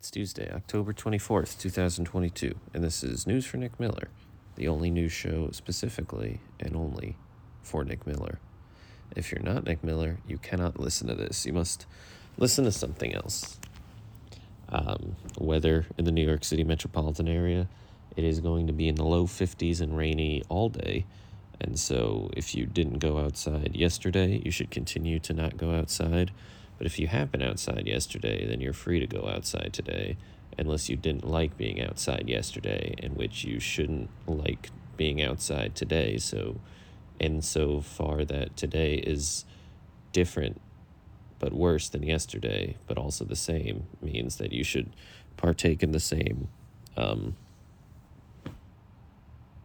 It's Tuesday, October 24th, 2022, and this is News for Nick Miller, the only news show specifically and only for Nick Miller. If you're not Nick Miller, you cannot listen to this. You must listen to something else. Um, weather in the New York City metropolitan area, it is going to be in the low 50s and rainy all day. And so, if you didn't go outside yesterday, you should continue to not go outside but if you have been outside yesterday, then you're free to go outside today, unless you didn't like being outside yesterday, in which you shouldn't like being outside today. So, in so far that today is different but worse than yesterday, but also the same, means that you should partake in the same um,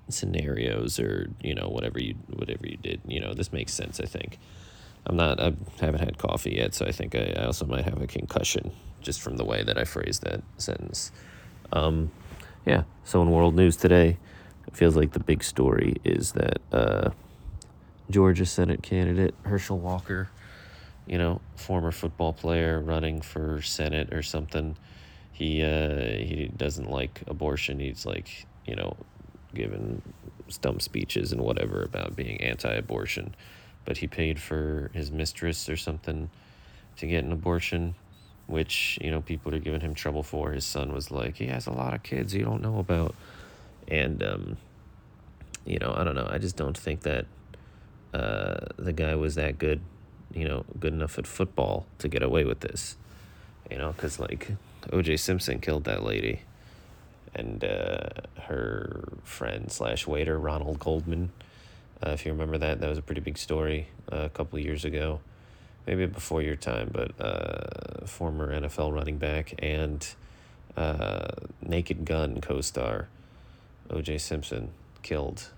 scenarios or you know whatever you whatever you did. You know this makes sense. I think. I'm not. I haven't had coffee yet, so I think I, also might have a concussion just from the way that I phrased that sentence. Um, yeah. So in world news today, it feels like the big story is that uh, Georgia Senate candidate Herschel Walker, you know, former football player running for Senate or something. He uh, he doesn't like abortion. He's like you know, giving stump speeches and whatever about being anti-abortion but he paid for his mistress or something to get an abortion, which, you know, people are giving him trouble for. His son was like, he has a lot of kids you don't know about. And, um, you know, I don't know. I just don't think that uh, the guy was that good, you know, good enough at football to get away with this. You know, because, like, OJ Simpson killed that lady. And uh, her friend slash waiter, Ronald Goldman, uh, if you remember that, that was a pretty big story uh, a couple years ago, maybe before your time, but uh, former NFL running back and uh, Naked Gun co star O.J. Simpson killed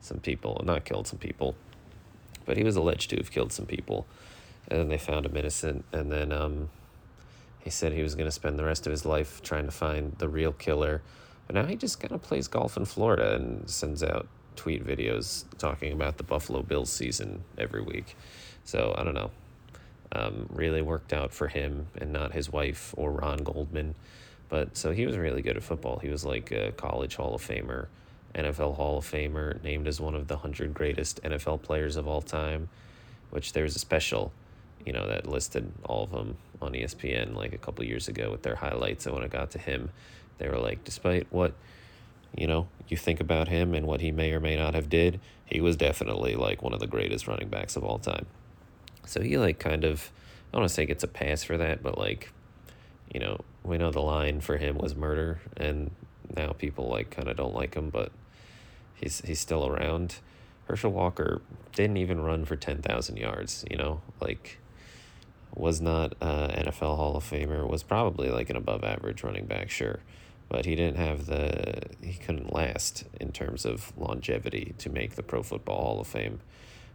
some people. Not killed some people, but he was alleged to have killed some people. And then they found him innocent. And then um, he said he was going to spend the rest of his life trying to find the real killer. But now he just kind of plays golf in Florida and sends out tweet videos talking about the Buffalo Bills season every week. So I don't know. Um, really worked out for him and not his wife or Ron Goldman. But so he was really good at football. He was like a college Hall of Famer, NFL Hall of Famer, named as one of the 100 greatest NFL players of all time, which there's a special, you know, that listed all of them on ESPN like a couple years ago with their highlights. And when it got to him, they were like, despite what you know, you think about him and what he may or may not have did, he was definitely like one of the greatest running backs of all time. So he like kind of I don't want to say gets a pass for that, but like, you know, we know the line for him was murder and now people like kind of don't like him, but he's he's still around. Herschel Walker didn't even run for 10,000 yards, you know, like was not uh, NFL Hall of Famer, was probably like an above average running back, sure but he didn't have the he couldn't last in terms of longevity to make the Pro Football Hall of Fame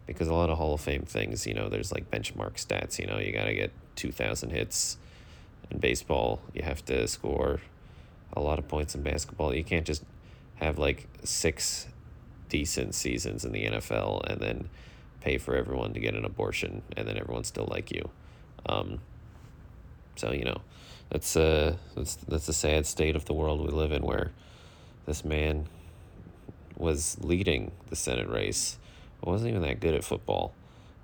because a lot of Hall of Fame things, you know, there's like benchmark stats, you know, you got to get 2000 hits in baseball, you have to score a lot of points in basketball. You can't just have like six decent seasons in the NFL and then pay for everyone to get an abortion and then everyone still like you. Um, so, you know, that's uh that's that's a sad state of the world we live in where this man was leading the Senate race, wasn't even that good at football.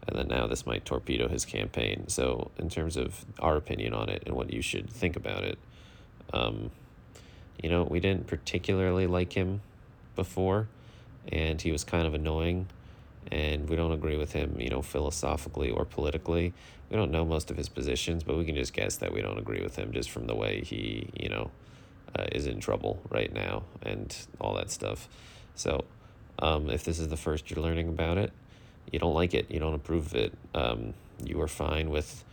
And then now this might torpedo his campaign. So, in terms of our opinion on it and what you should think about it, um, you know, we didn't particularly like him before, and he was kind of annoying and we don't agree with him, you know, philosophically or politically. We don't know most of his positions, but we can just guess that we don't agree with him just from the way he, you know, uh, is in trouble right now and all that stuff. So, um, if this is the first you're learning about it, you don't like it, you don't approve of it, um, you are fine with,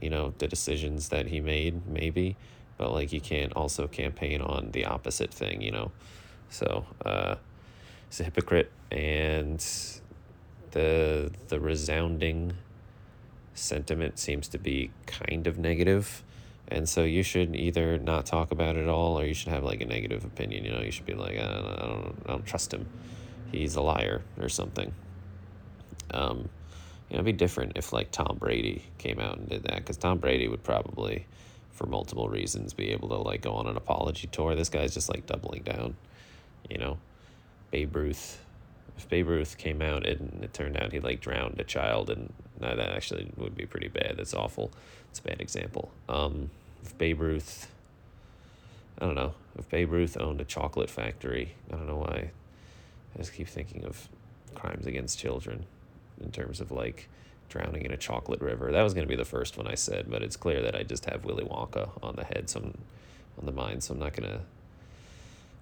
you know, the decisions that he made, maybe, but like you can't also campaign on the opposite thing, you know. So, uh, he's a hypocrite and the the resounding sentiment seems to be kind of negative and so you should either not talk about it at all or you should have like a negative opinion you know you should be like i don't, I don't, I don't trust him he's a liar or something um, you know it'd be different if like tom brady came out and did that because tom brady would probably for multiple reasons, be able to like go on an apology tour. This guy's just like doubling down, you know. Babe Ruth, if Babe Ruth came out and it turned out he like drowned a child, and that actually would be pretty bad. That's awful. It's a bad example. Um, if Babe Ruth, I don't know, if Babe Ruth owned a chocolate factory, I don't know why. I just keep thinking of crimes against children in terms of like drowning in a chocolate river. That was going to be the first one I said, but it's clear that I just have Willy Wonka on the head, so I'm, on the mind, so I'm not gonna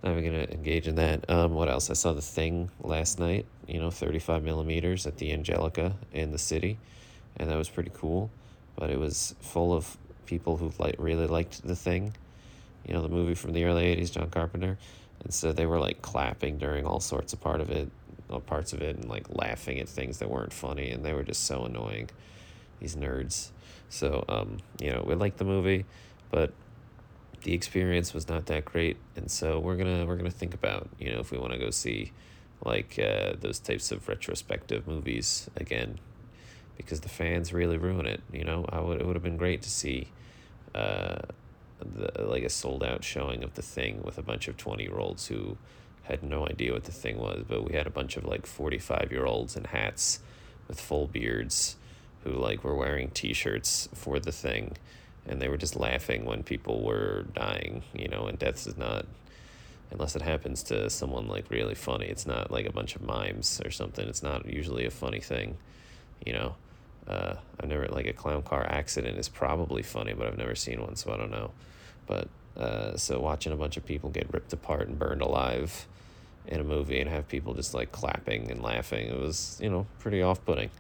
not even gonna engage in that. Um, what else? I saw the thing last night. You know, 35 millimeters at the Angelika in the city, and that was pretty cool. But it was full of people who like really liked the thing. You know, the movie from the early 80s, John Carpenter. And so they were like clapping during all sorts of part of it parts of it and like laughing at things that weren't funny and they were just so annoying these nerds so um you know we liked the movie but the experience was not that great and so we're gonna we're gonna think about you know if we want to go see like uh, those types of retrospective movies again because the fans really ruin it you know? I would it would have been great to see uh the like a sold out showing of the thing with a bunch of 20 year olds who had no idea what the thing was, but we had a bunch of like 45 year olds in hats with full beards who like were wearing t-shirts for the thing and they were just laughing when people were dying, you know, and death is not unless it happens to someone like really funny. It's not like a bunch of mimes or something. It's not usually a funny thing, you know. Uh, I've never like a clown car accident is probably funny, but I've never seen one, so I don't know. But uh, so watching a bunch of people get ripped apart and burned alive in a movie and have people just like clapping and laughing, it was you know pretty off putting.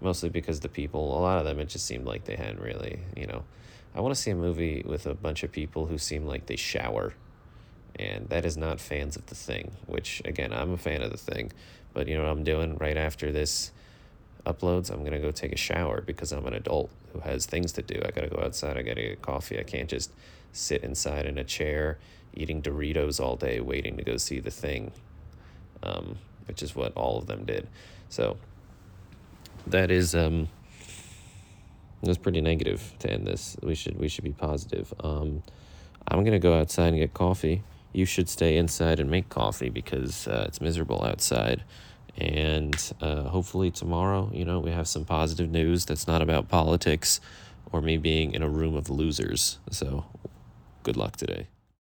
Mostly because the people, a lot of them, it just seemed like they hadn't really, you know. I want to see a movie with a bunch of people who seem like they shower, and that is not fans of the thing. Which again, I'm a fan of the thing, but you know what I'm doing right after this uploads, I'm gonna go take a shower because I'm an adult who has things to do. I gotta go outside. I gotta get coffee. I can't just sit inside in a chair eating Doritos all day, waiting to go see the thing, um, which is what all of them did. So that is um, that's pretty negative to end this. We should we should be positive. Um, I'm gonna go outside and get coffee. You should stay inside and make coffee because uh, it's miserable outside. And uh, hopefully tomorrow, you know, we have some positive news that's not about politics or me being in a room of losers. So good luck today.